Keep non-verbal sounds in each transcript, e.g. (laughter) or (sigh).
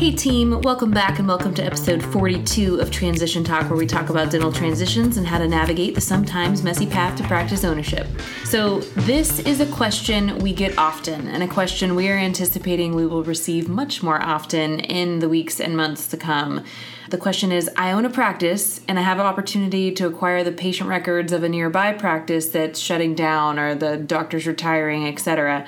Hey, team, welcome back and welcome to episode 42 of Transition Talk, where we talk about dental transitions and how to navigate the sometimes messy path to practice ownership. So, this is a question we get often, and a question we are anticipating we will receive much more often in the weeks and months to come. The question is I own a practice and I have an opportunity to acquire the patient records of a nearby practice that's shutting down or the doctor's retiring, etc.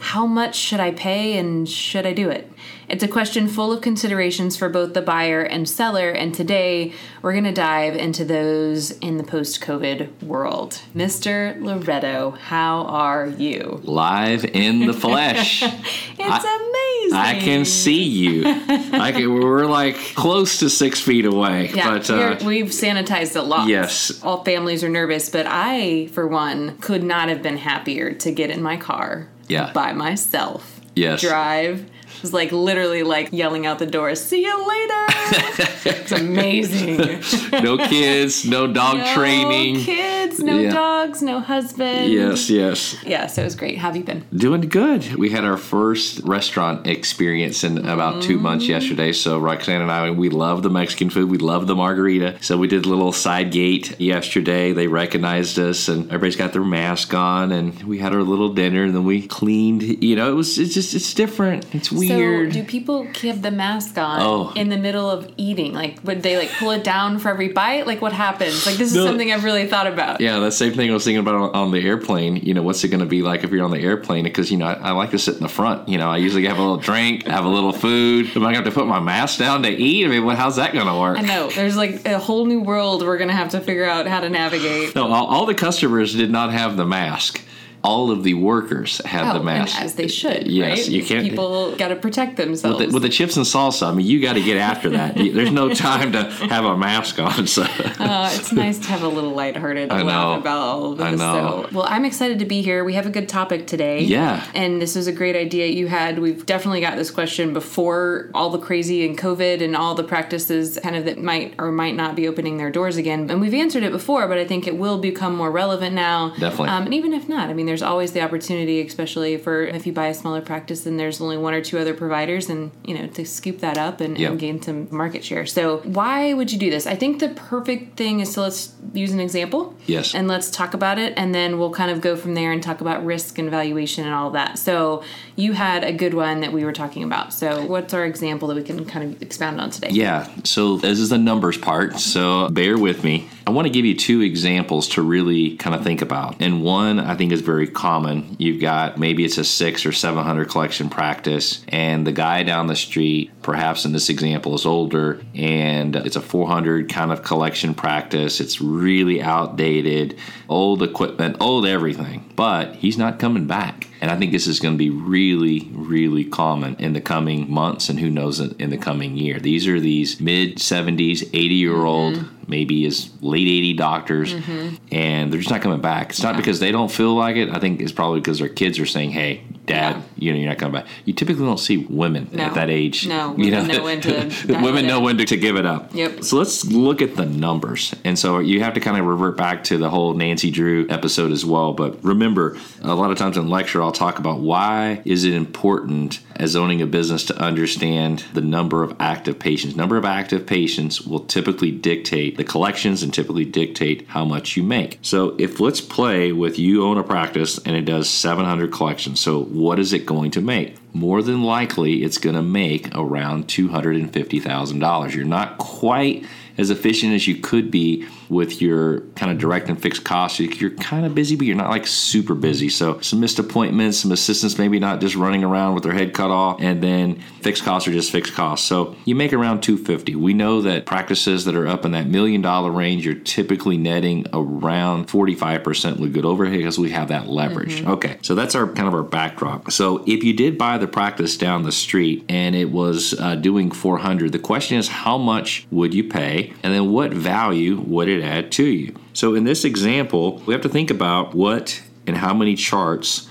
How much should I pay and should I do it? It's a question full of considerations for both the buyer and seller, and today we're going to dive into those in the post COVID world. Mr. Loretto, how are you? Live in the flesh. (laughs) it's I, amazing. I can see you. (laughs) I can, we're like close to six feet away. Yeah, but, uh, we've sanitized a lot. Yes. All families are nervous, but I, for one, could not have been happier to get in my car yeah. by myself. Yes. Drive was like literally like yelling out the door, "See you later!" (laughs) it's amazing. no kids, no dog training. no training. kids, no Yeah. dogs, no husband. Yes, yes. Yeah, so it was great. How have you been? Doing good. We had our first restaurant experience in about two months mm-hmm. yesterday. So Roxanne and I, we love the Mexican food. We love the margarita. So we did a little side gate yesterday. They recognized us, and everybody's got their mask on, and we had our little dinner, and then we cleaned. You know, it was it's just it's different. It's weird. So, do people keep the mask on Oh. in the middle of eating? Like, would they like pull it down for every bite? Like, what happens? Like, this is No. something I've really thought about. Yeah, that same thing I was thinking about on, on the airplane. You know, what's it going to be like if you're on the airplane? Because, you know, I, I like to sit in the front. You know, I usually have a little drink, have a little food. Am I going to have to put my mask down to eat? I mean, what, how's that going to work? I know. There's like a whole new world we're gonna have to figure out how to navigate. No, all, all the customers did not have the mask. All of the workers had Oh, the mask. as they should. Yes, right? you can't- People got to protect themselves. with the, with the chips and salsa, I mean, you got to get after that. There's no time to have a mask on. So, uh, (laughs) it's nice to have a little lighthearted I laugh know. about all of this. I know. So, well, I'm excited to be here. We have a good topic today. Yeah. And this was a great idea you had. We've definitely got this question before all the crazy and COVID and all the practices kind of that might or might not be opening their doors again. And we've answered it before, but I think it will become more relevant now. Definitely. Um, and even if not, I mean, there's always the opportunity, especially for if you buy a smaller practice and there's only one or two other providers, and you know, to scoop that up and, Yep. and gain some market share. So, why would you do this? I think the perfect thing is to let's use an example. Yes. And let's talk about it, and then we'll kind of go from there and talk about risk and valuation and all that. So, you had a good one that we were talking about. So, what's our example that we can kind of expound on today? Yeah, so this is the numbers part, so bear with me. I want to give you two examples to really kind of think about. And one I think is very common. You've got maybe it's a six or 700 collection practice, and the guy down the street, perhaps in this example, is older, and it's a 400 kind of collection practice. It's really outdated, old equipment, old everything, but he's not coming back. And I think this is going to be really, really common in the coming months and who knows in in the coming year. These are these mid 70s, 80 year old, mm-hmm. maybe as late 80 doctors, mm-hmm. and they're just not coming back. It's not because they don't feel like it. I think it's probably because their kids are saying, hey, dad, you know, you're not coming back. You typically don't see women No. at that age. No, you women know when to (laughs) women know when to, to give it up. Yep. So let's look at the numbers. And so you have to kind of revert back to the whole Nancy Drew episode as well. But remember, a lot of times in lecture, I'll talk about why is it important as owning a business to understand the number of active patients. Number of active patients will typically dictate the collections and typically dictate how much you make. So if let's play with you own a practice and it does 700 collections. So what is it going to make? More than likely, it's going to make around $250,000. You're not quite as efficient as you could be with your kind of direct and fixed costs. You're kind of busy, but you're not like super busy. So some missed appointments, some assistants maybe not just running around with their head cut off, and then fixed costs are just fixed costs. So you make around 250. We know that practices that are up in that million dollar range, you're typically netting around 45% with good overhead because we have that leverage. Okay, so that's our kind of our backdrop. So if you did buy the practice down the street and it was uh, doing 400, the question is how much would you pay, and then what value would it add to you? So in this example, we have to think about what and how many charts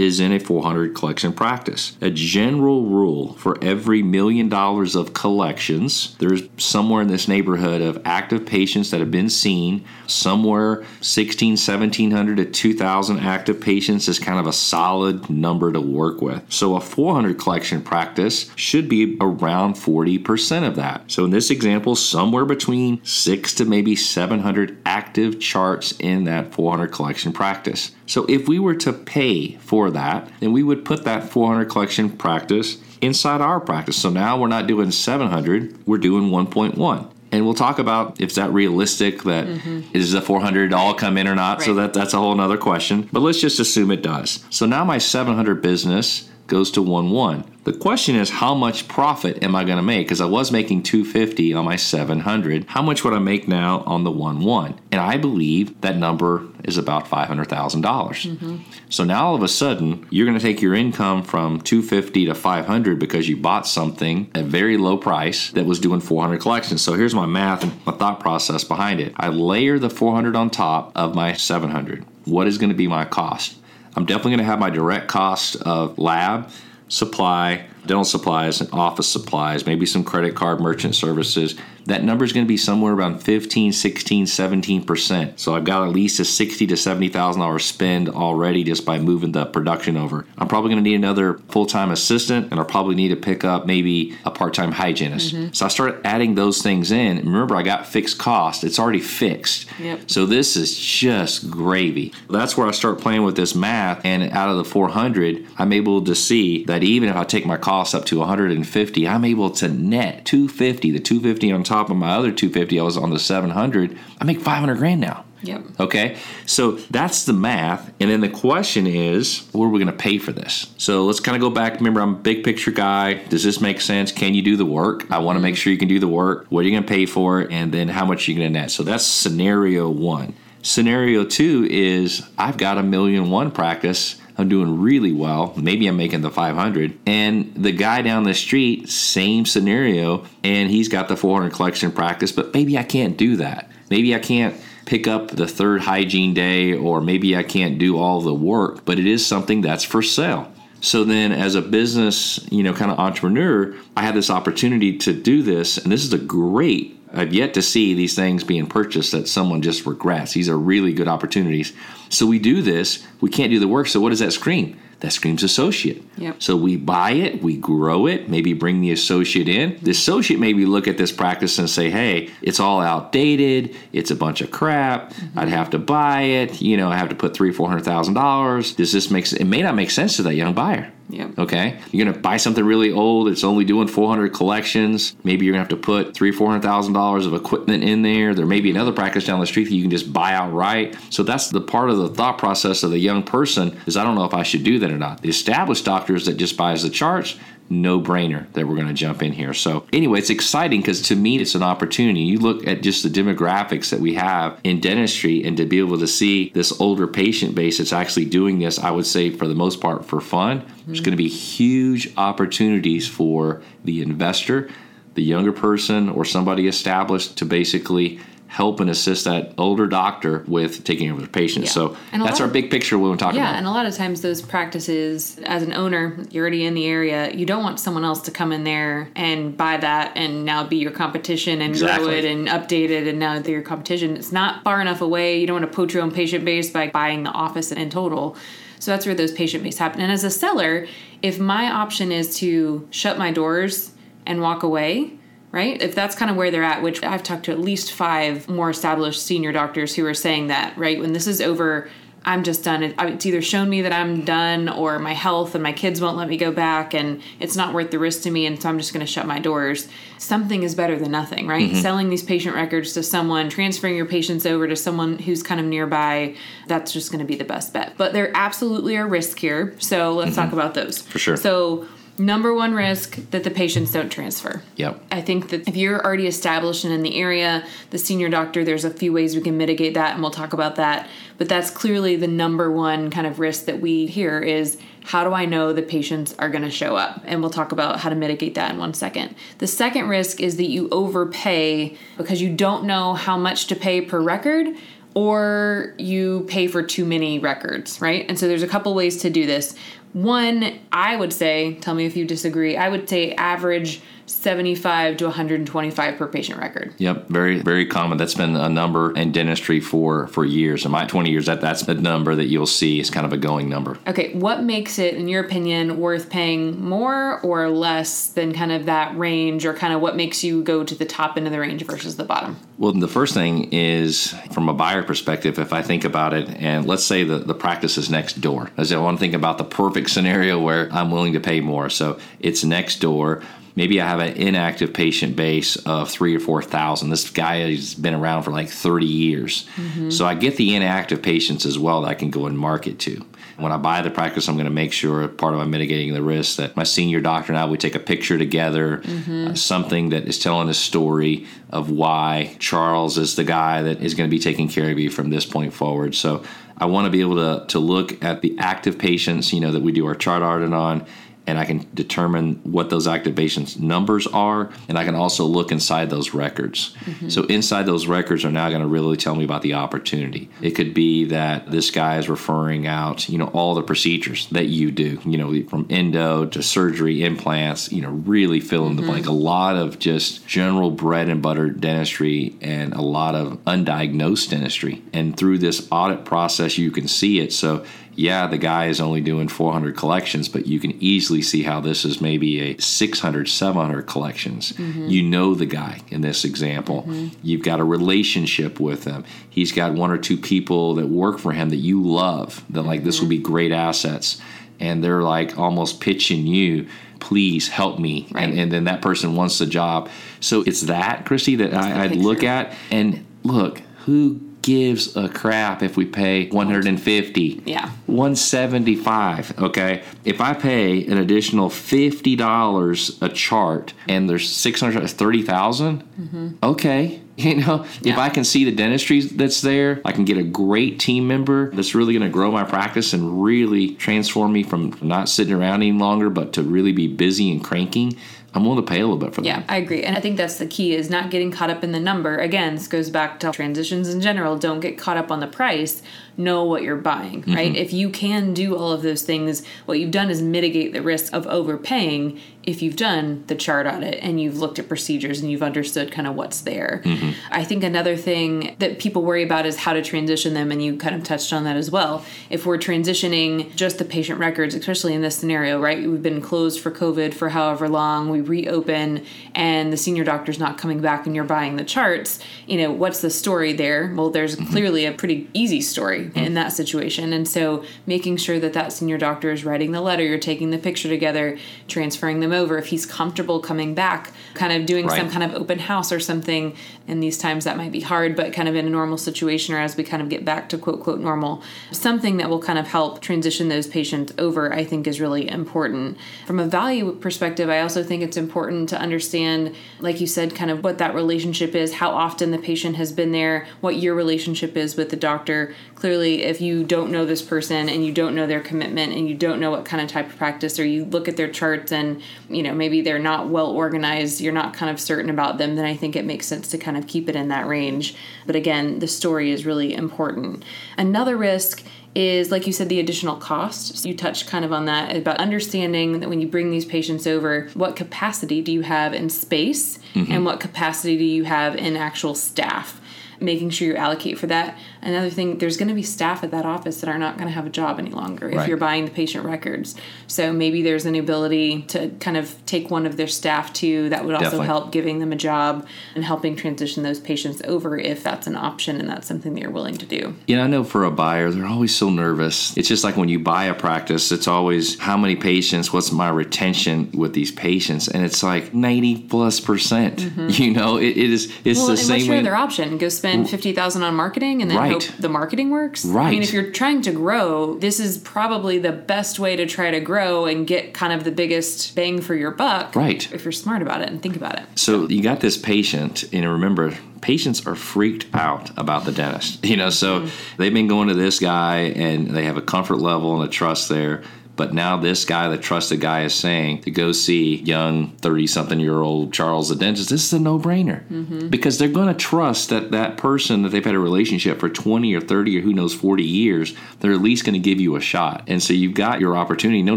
is in a 400 collection practice. A general rule for every million dollars of collections, there's somewhere in this neighborhood of active patients that have been seen, somewhere 16, 1700 to 2000 active patients is kind of a solid number to work with. So a 400 collection practice should be around 40% of that. So in this example, somewhere between 6 to maybe 700 active charts in that 400 collection practice. So if we were to pay for that, then we would put that 400 collection practice inside our practice. So now we're not doing 700, we're doing 1.1 and we'll talk about if that realistic that mm-hmm. is the 400 all come in or not right. so that that's a whole other question but let's just assume it does so now my 700 business goes to 1 1 the question is how much profit am I going to make? Because I was making 250 on my 700. How much would I make now on the 1 1? And I believe that number is about $500,000. mm-hmm. So now all of a sudden, you're going to take your income from 250 to 500 because you bought something at very low price that was doing 400 collections. So here's my math and my thought process behind it. I layer the 400 on top of my 700. What is going to be my cost? I'm definitely going to have my direct cost of lab supply, dental supplies, and office supplies, maybe some credit card merchant services, that number is going to be somewhere around 15, 16, 17%. So I've got at least a 60 to $70,000 spend already just by moving the production over. I'm probably going to need another full-time assistant and I'll probably need to pick up maybe a part-time hygienist. Mm-hmm. So I started adding those things in. Remember, I got fixed cost. It's already fixed. Yep. So this is just gravy. That's where I start playing with this math and out of the 400, I'm able to see that even if I take my costs up to 150, I'm able to net 250, the 250 on top of my other 250 I was on the 700, I make 500 grand now. Yep. Okay. So that's the math. And then the question is, where are we going to pay for this? So let's kind of go back. Remember, I'm a big picture guy. Does this make sense? Can you do the work? I want to make mm-hmm. sure you can do the work. What are you going to pay for it? And then how much are you going to net? So that's scenario one. Scenario two is I've got a million one practice I'm doing really well. Maybe I'm making the 500. And the guy down the street, same scenario, and he's got the 400 collection practice, but maybe I can't do that. Maybe I can't pick up the third hygiene day, or maybe I can't do all the work, but it is something that's for sale. So then, as a business, you know, kind of entrepreneur, I had this opportunity to do this, and this is a great. I've yet to see these things being purchased that someone just regrets. These are really good opportunities. So we do this. We can't do the work. So what does that scream? that screams associate. Yep. So we buy it, we grow it, maybe bring the associate in. The associate maybe look at this practice and say, hey, it's all outdated, it's a bunch of crap, mm-hmm. I'd have to buy it, you know, I have to put three, four hundred thousand dollars. Does this make it may not make sense to that young buyer. Yeah. Okay. You're gonna buy something really old. It's only doing 400 collections. Maybe you're gonna have to put three, four hundred thousand dollars of equipment in there. There may be another practice down the street that you can just buy outright. So that's the part of the thought process of the young person is I don't know if I should do that or not. The established doctors that just buys the charts, no brainer that we're going to jump in here. So, anyway, it's exciting because to me, it's an opportunity. You look at just the demographics that we have in dentistry and to be able to see this older patient base that's actually doing this, I would say for the most part for fun, mm-hmm. there's going to be huge opportunities for the investor, the younger person, or somebody established to basically help and assist that older doctor with taking over the patient. Yeah. So that's our of, big picture we want to talk yeah, about. Yeah, and a lot of times those practices, as an owner, you're already in the area. You don't want someone else to come in there and buy that and now be your competition and exactly. grow it and update it and now they're your competition. It's not far enough away. You don't want to poach your own patient base by buying the office in total. So that's where those patient base happen. And as a seller, if my option is to shut my doors and walk away, right? If that's kind of where they're at, which I've talked to at least five more established senior doctors who are saying that, right? When this is over, I'm just done. It's either shown me that I'm done or my health and my kids won't let me go back and it's not worth the risk to me and so I'm just going to shut my doors. Something is better than nothing, right? Mm-hmm. Selling these patient records to someone, transferring your patients over to someone who's kind of nearby, that's just going to be the best bet. But there absolutely are risks here. So let's mm-hmm. talk about those. For sure. So Number one risk that the patients don't transfer. Yep. I think that if you're already established and in the area, the senior doctor, there's a few ways we can mitigate that, and we'll talk about that. But that's clearly the number one kind of risk that we hear is how do I know the patients are going to show up? And we'll talk about how to mitigate that in one second. The second risk is that you overpay because you don't know how much to pay per record or you pay for too many records, right? And so there's a couple ways to do this. One, I would say, tell me if you disagree, I would say average 75 to 125 per patient record. Yep, very very common. That's been a number in dentistry for for years. In my 20 years, that that's the number that you'll see is kind of a going number. Okay, what makes it, in your opinion, worth paying more or less than kind of that range, or kind of what makes you go to the top end of the range versus the bottom? Well, the first thing is from a buyer perspective, if I think about it, and let's say the, the practice is next door. As I want to think about the perfect scenario where I'm willing to pay more. So it's next door maybe I have an inactive patient base of three or four thousand. This guy has been around for like 30 years. Mm-hmm. So I get the inactive patients as well that I can go and market to. When I buy the practice, I'm going to make sure part of my mitigating the risk that my senior doctor and I we take a picture together, mm-hmm. uh, something that is telling a story of why Charles is the guy that is going to be taking care of you from this point forward. So I want to be able to to look at the active patients, you know, that we do our chart audit on and I can determine what those activations numbers are, and I can also look inside those records. Mm-hmm. So inside those records are now going to really tell me about the opportunity. It could be that this guy is referring out, you know, all the procedures that you do, you know, from endo to surgery, implants, you know, really fill in mm-hmm. the blank. A lot of just general bread and butter dentistry and a lot of undiagnosed dentistry. And through this audit process, you can see it. So yeah, the guy is only doing 400 collections, but you can easily see how this is maybe a 600, 700 collections. Mm-hmm. You know the guy in this example. Mm-hmm. You've got a relationship with him. He's got one or two people that work for him that you love, that like, mm-hmm. this would be great assets. And they're like almost pitching you please help me right. and, and, then that person wants the job so it's that christy that I, would look at and look who gives a crap if we pay 150 yeah 175 okay if i pay an additional $50 a chart and there's 600 30000 mm-hmm. okay (laughs) you know yeah. if i can see the dentistry that's there i can get a great team member that's really going to grow my practice and really transform me from not sitting around any longer but to really be busy and cranking I'm willing to pay a little bit for that. Yeah, I agree. And I think that's the key is not getting caught up in the number. Again, this goes back to transitions in general. Don't get caught up on the price know what you're buying, right? Mm-hmm. If you can do all of those things, what you've done is mitigate the risk of overpaying if you've done the chart audit and you've looked at procedures and you've understood kind of what's there. Mm-hmm. I think another thing that people worry about is how to transition them, and you kind of touched on that as well. If we're transitioning just the patient records, especially in this scenario, right? We've been closed for COVID for however long, we reopen, and the senior doctor's not coming back and you're buying the charts, you know, what's the story there? Well, there's mm-hmm. clearly a pretty easy story mm-hmm. in that situation. And so making sure that that senior doctor is writing the letter, you're taking the picture together, transferring them over. If he's comfortable coming back, kind of doing right. some kind of open house or something. In these times, that might be hard, but kind of in a normal situation or as we kind of get back to quote, quote, normal, something that will kind of help transition those patients over, I think is really important. From a value perspective, I also think it's important to understand, like you said, kind of what that relationship is, how often the patient has been there, what your relationship is with the doctor. Clearly, if you don't know this person and you don't know their commitment and you don't know what kind of type of practice, or you look at their charts and, you know, maybe they're not well organized, you're not kind of certain about them, then I think it makes sense to kind of keep it in that range. But again, the story is really important. Another risk is like you said the additional cost so you touched kind of on that about understanding that when you bring these patients over what capacity do you have in space mm-hmm. and what capacity do you have in actual staff making sure you allocate for that Another thing, there's going to be staff at that office that are not going to have a job any longer if you're buying the patient records. So maybe there's an ability to kind of take one of their staff too. That would also Definitely. help giving them a job and helping transition those patients over if that's an option and that's something that you're willing to do. Yeah, I know for a buyer, they're always so nervous. It's just like when you buy a practice, it's always how many patients, what's my retention with these patients, and it's like 90 plus percent. Mm-hmm. You know, it, it is. It's well, the same. What's your other option? Go spend fifty thousand on marketing and then. Right right. Hope the marketing works. Right. I mean, if you're trying to grow, this is probably the best way to try to grow and get kind of the biggest bang for your buck. Right. If you're smart about it and think about it. So you got this patient, and remember, patients are freaked out about the dentist. (laughs) You know, so mm-hmm. they've been going to this guy and they have a comfort level and a trust there But now this guy, the trusted guy, is saying to go see young 30 something year old Charles the dentist, this is a no brainer mm-hmm. because they're going to trust that that person that they've had a relationship for 20 or 30 or who knows 40 years, they're at least going to give you a shot. And so you've got your opportunity, no,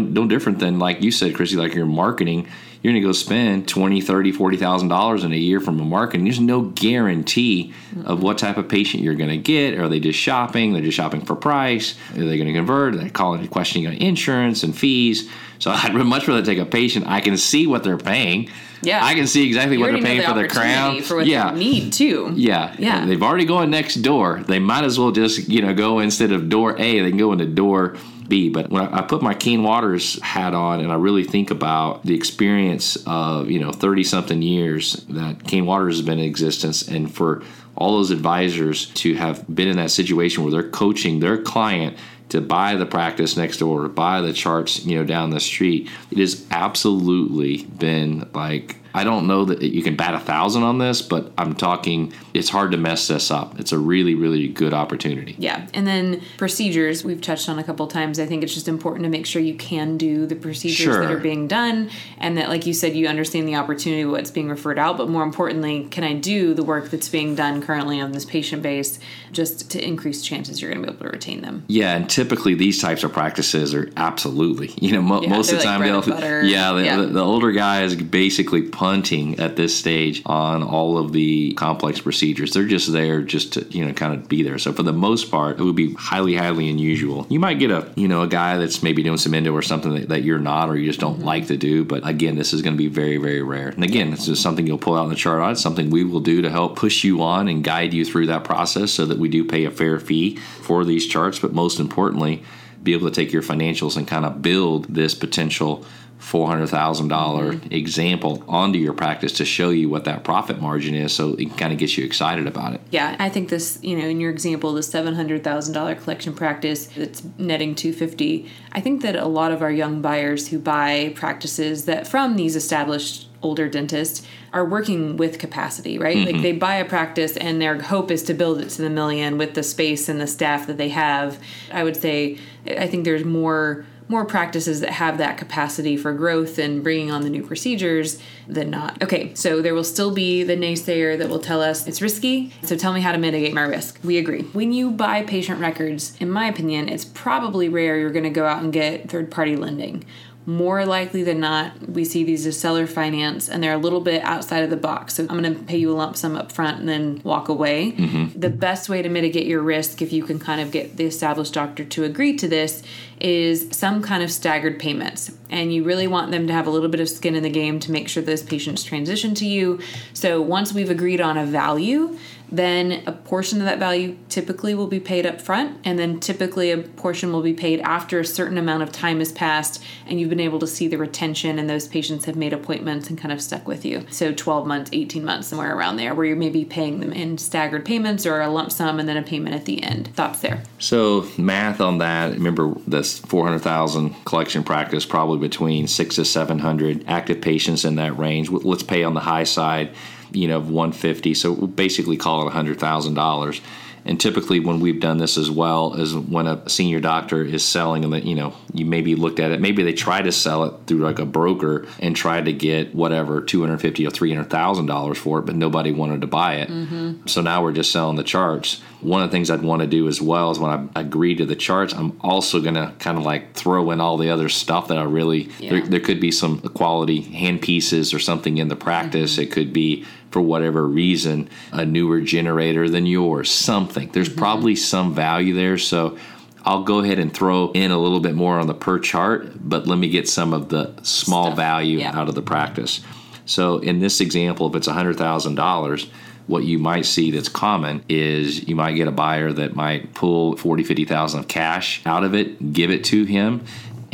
no different than like you said, Chrissy, like your marketing you're going to go spend 20 30 40000 dollars in a year from a marketing. There's no guarantee of what type of patient you're going to get. Are they just shopping? They're just shopping for price? Are they going to convert? Are they calling questioning on insurance and fees? So (laughs) i'd much rather take a patient. I can see what they're paying. Yeah, I can see exactly you what they're paying the for their crown. For what yeah, they need too. Yeah, yeah. They've already gone next door. They might as well just you know go instead of door A, they can go into door be. But when I put my Cain Watters hat on and I really think about the experience of, you know, 30 something years that Cain Watters has been in existence and for all those advisors to have been in that situation where they're coaching their client to buy the practice next door, buy the charts, you know, down the street, it has absolutely been like I don't know that you can bat a thousand on this, but I'm talking, it's hard to mess this up. It's a really, really good opportunity. Yeah. And then procedures, we've touched on a couple times. I think it's just important to make sure you can do the procedures sure. that are being done and that, like you said, you understand the opportunity what's being referred out. But more importantly, can I do the work that's being done currently on this patient base just to increase chances you're going to be able to retain them? Yeah. And typically these types of practices are absolutely, you know, mo- yeah, most of the like time, they'll, yeah, the, yeah. The, the older guys basically punting at this stage on all of the complex procedures. They're just there just to, you know, kind of be there. So for the most part, it would be highly, highly unusual. You might get a, you know, a guy that's maybe doing some endo or something that, that you're not or you just don't mm-hmm. like to do. But again, this is going to be very, very rare. And again, it's just something you'll pull out in the chart on. It's something we will do to help push you on and guide you through that process so that we do pay a fair fee for these charts. But most importantly, be able to take your financials and kind of build this potential $400,000 mm-hmm. example onto your practice to show you what that profit margin is so it kind of gets you excited about it. Yeah, I think this, you know, in your example, the $700,000 collection practice that's netting 250, I think that a lot of our young buyers who buy practices that from these established older dentists are working with capacity, right? Mm-hmm. Like they buy a practice and their hope is to build it to the million with the space and the staff that they have. I would say I think there's more more practices that have that capacity for growth and bringing on the new procedures than not. Okay, so there will still be the naysayer that will tell us it's risky, so tell me how to mitigate my risk. We agree. When you buy patient records, in my opinion, it's probably rare you're going to go out and get third party lending more likely than not, we see these as seller finance and they're a little bit outside of the box. So I'm going to pay you a lump sum up front and then walk away. Mm-hmm. The best way to mitigate your risk, if you can kind of get the established doctor to agree to this, is some kind of staggered payments. And you really want them to have a little bit of skin in the game to make sure those patients transition to you. So once we've agreed on a value, then a portion of that value typically will be paid up front and then typically a portion will be paid after a certain amount of time has passed and you've been able to see the retention and those patients have made appointments and kind of stuck with you. So 12 months 18 months somewhere around there where you're maybe paying them in staggered payments or a lump sum and then a payment at the end. Thoughts there? So math on that remember this 400000 collection practice probably between six to 700 active patients in that range. Let's pay on the high side you know, of 150. So we'll basically call it $100,000. And typically, when we've done this as well, is when a senior doctor is selling, and that you know, you maybe looked at it, maybe they try to sell it through like a broker and try to get whatever two hundred fifty or three hundred thousand dollars for it, but nobody wanted to buy it. Mm-hmm. So now we're just selling the charts. One of the things I'd want to do as well is when I agree to the charts, I'm also going to kind of like throw in all the other stuff that I really. Yeah. There, there, could be some quality hand pieces or something in the practice. Mm-hmm. It could be for whatever reason a newer generator than yours, something. There's mm-hmm. probably some value there. So I'll go ahead and throw in a little bit more on the per chart, but let me get some of the small Stuff. value yeah. out of the practice. So in this example, if it's $100,000, what you might see that's common is you might get a buyer that might pull 40 50,000 of cash out of it, give it to him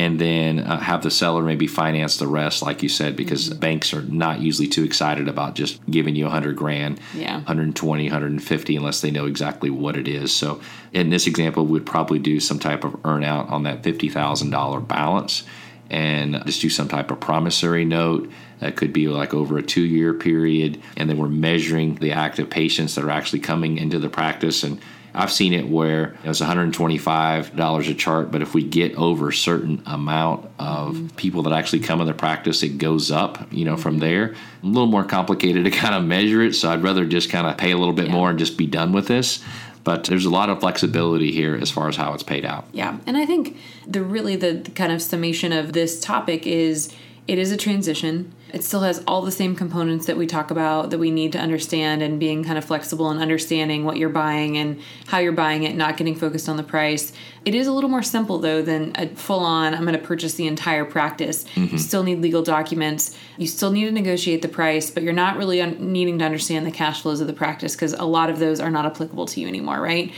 and then uh, have the seller maybe finance the rest, like you said, because mm-hmm. banks are not usually too excited about just giving you 100 grand, yeah. 120, 150, unless they know exactly what it is. So in this example, we'd probably do some type of earn out on that $50,000 balance and just do some type of promissory note. That could be like over a two year period. And then we're measuring the active patients that are actually coming into the practice and I've seen it where it's $125 a chart, but if we get over a certain amount of mm-hmm. people that actually come in the practice, it goes up, you know, from there. A little more complicated to (laughs) kind of measure it, so I'd rather just kind of pay a little bit yeah. more and just be done with this but there's a lot of flexibility here as far as how it's paid out. Yeah, and I think the really the kind of summation of this topic is it is a transition. It still has all the same components that we talk about that we need to understand and being kind of flexible and understanding what you're buying and how you're buying it, not getting focused on the price. It is a little more simple though than a full on, I'm going to purchase the entire practice. Mm-hmm. You still need legal documents. You still need to negotiate the price, but you're not really un- needing to understand the cash flows of the practice because a lot of those are not applicable to you anymore, right?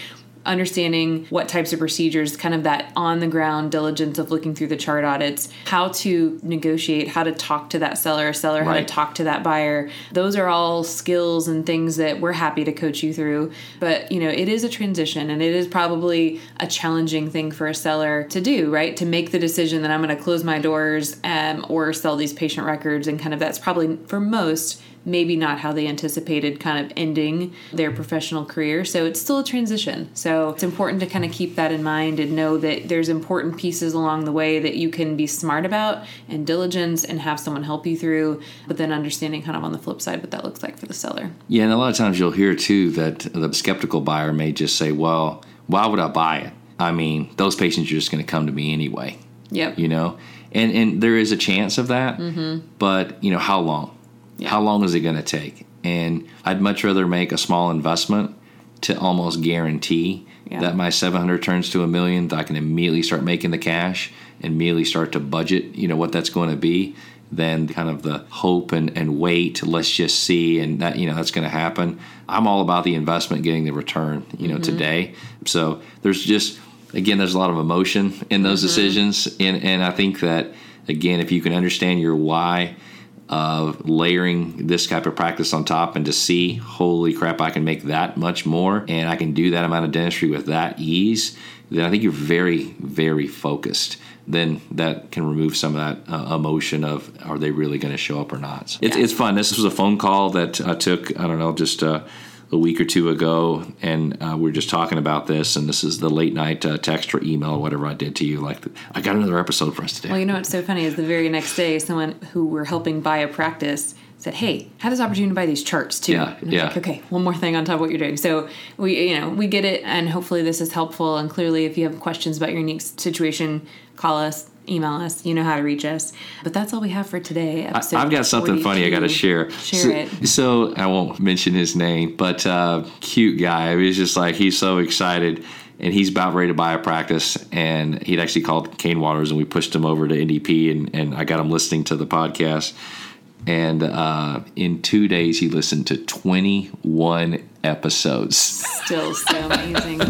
Understanding what types of procedures, kind of that on the ground diligence of looking through the chart audits, how to negotiate, how to talk to that seller seller, right. how to talk to that buyer. Those are all skills and things that we're happy to coach you through. But, you know, it is a transition and it is probably a challenging thing for a seller to do, right? To make the decision that I'm going to close my doors um, or sell these patient records. And kind of that's probably for most maybe not how they anticipated kind of ending their professional career. So it's still a transition. So it's important to kind of keep that in mind and know that there's important pieces along the way that you can be smart about and diligence and have someone help you through, but then understanding kind of on the flip side what that looks like for the seller. Yeah, and a lot of times you'll hear too that the skeptical buyer may just say, well, why would I buy it? I mean, those patients are just going to come to me anyway. Yep. You know, and and there is a chance of that, mm-hmm. but you know, how long? Yeah. How long is it going to take? And I'd much rather make a small investment to almost guarantee yeah. that my 700 turns to a million, that I can immediately start making the cash and immediately start to budget, you know, what that's going to be than kind of the hope and, and wait, let's just see, and that, you know, that's going to happen. I'm all about the investment getting the return, you know, mm-hmm. today. So there's just, again, there's a lot of emotion in those mm-hmm. decisions. And, and I think that, again, if you can understand your why, of layering this type of practice on top and to see, holy crap, I can make that much more and I can do that amount of dentistry with that ease, then I think you're very, very focused. Then that can remove some of that uh, emotion of are they really going to show up or not. So it's, it's fun. This was a phone call that I took, I don't know, just. Uh, a week or two ago, and uh, we are just talking about this. And this is the late night uh, text or email or whatever I did to you. Like, I got another episode for us today. Well, you know what's so funny is the very next day, someone who we're helping buy a practice said, "Hey, have this opportunity to buy these charts too." Yeah, yeah. Like, okay, one more thing on top of what you're doing. So we, you know, we get it, and hopefully this is helpful. And clearly, if you have questions about your unique situation, call us email us. You know how to reach us. But that's all we have for today. I, have got something funny I got to share. Share so, it. So I won't mention his name, but uh, cute guy. He's just like he's so excited. And he's about ready to buy a practice, and he'd actually called Cain Watters, and we pushed him over to NDP, and, and I got him listening to the podcast. And uh, in two days, he listened to 21 episodes. Still so (laughs) amazing.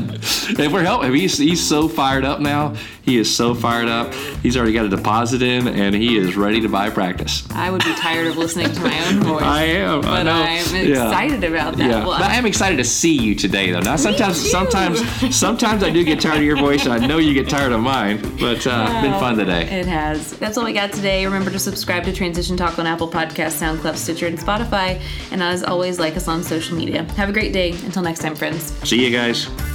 and we're helping. He's, he's so fired up now. He is so fired up. He's already got a deposit in, and he is ready to buy practice. I would be tired of listening to my own voice. I am. But I. I'm excited yeah. about that. Yeah. Well, but I am excited to see you today, though. Now, sometimes, sometimes, sometimes I do get tired of your voice. And I know you get tired of mine, but uh, well, been fun today. It has. That's all we got today. Remember to subscribe to Transition Talk on Apple Podcasts, SoundCloud, Stitcher, and Spotify. And as always, like us on social media. Have a great great day. Until next time, friends. See you guys.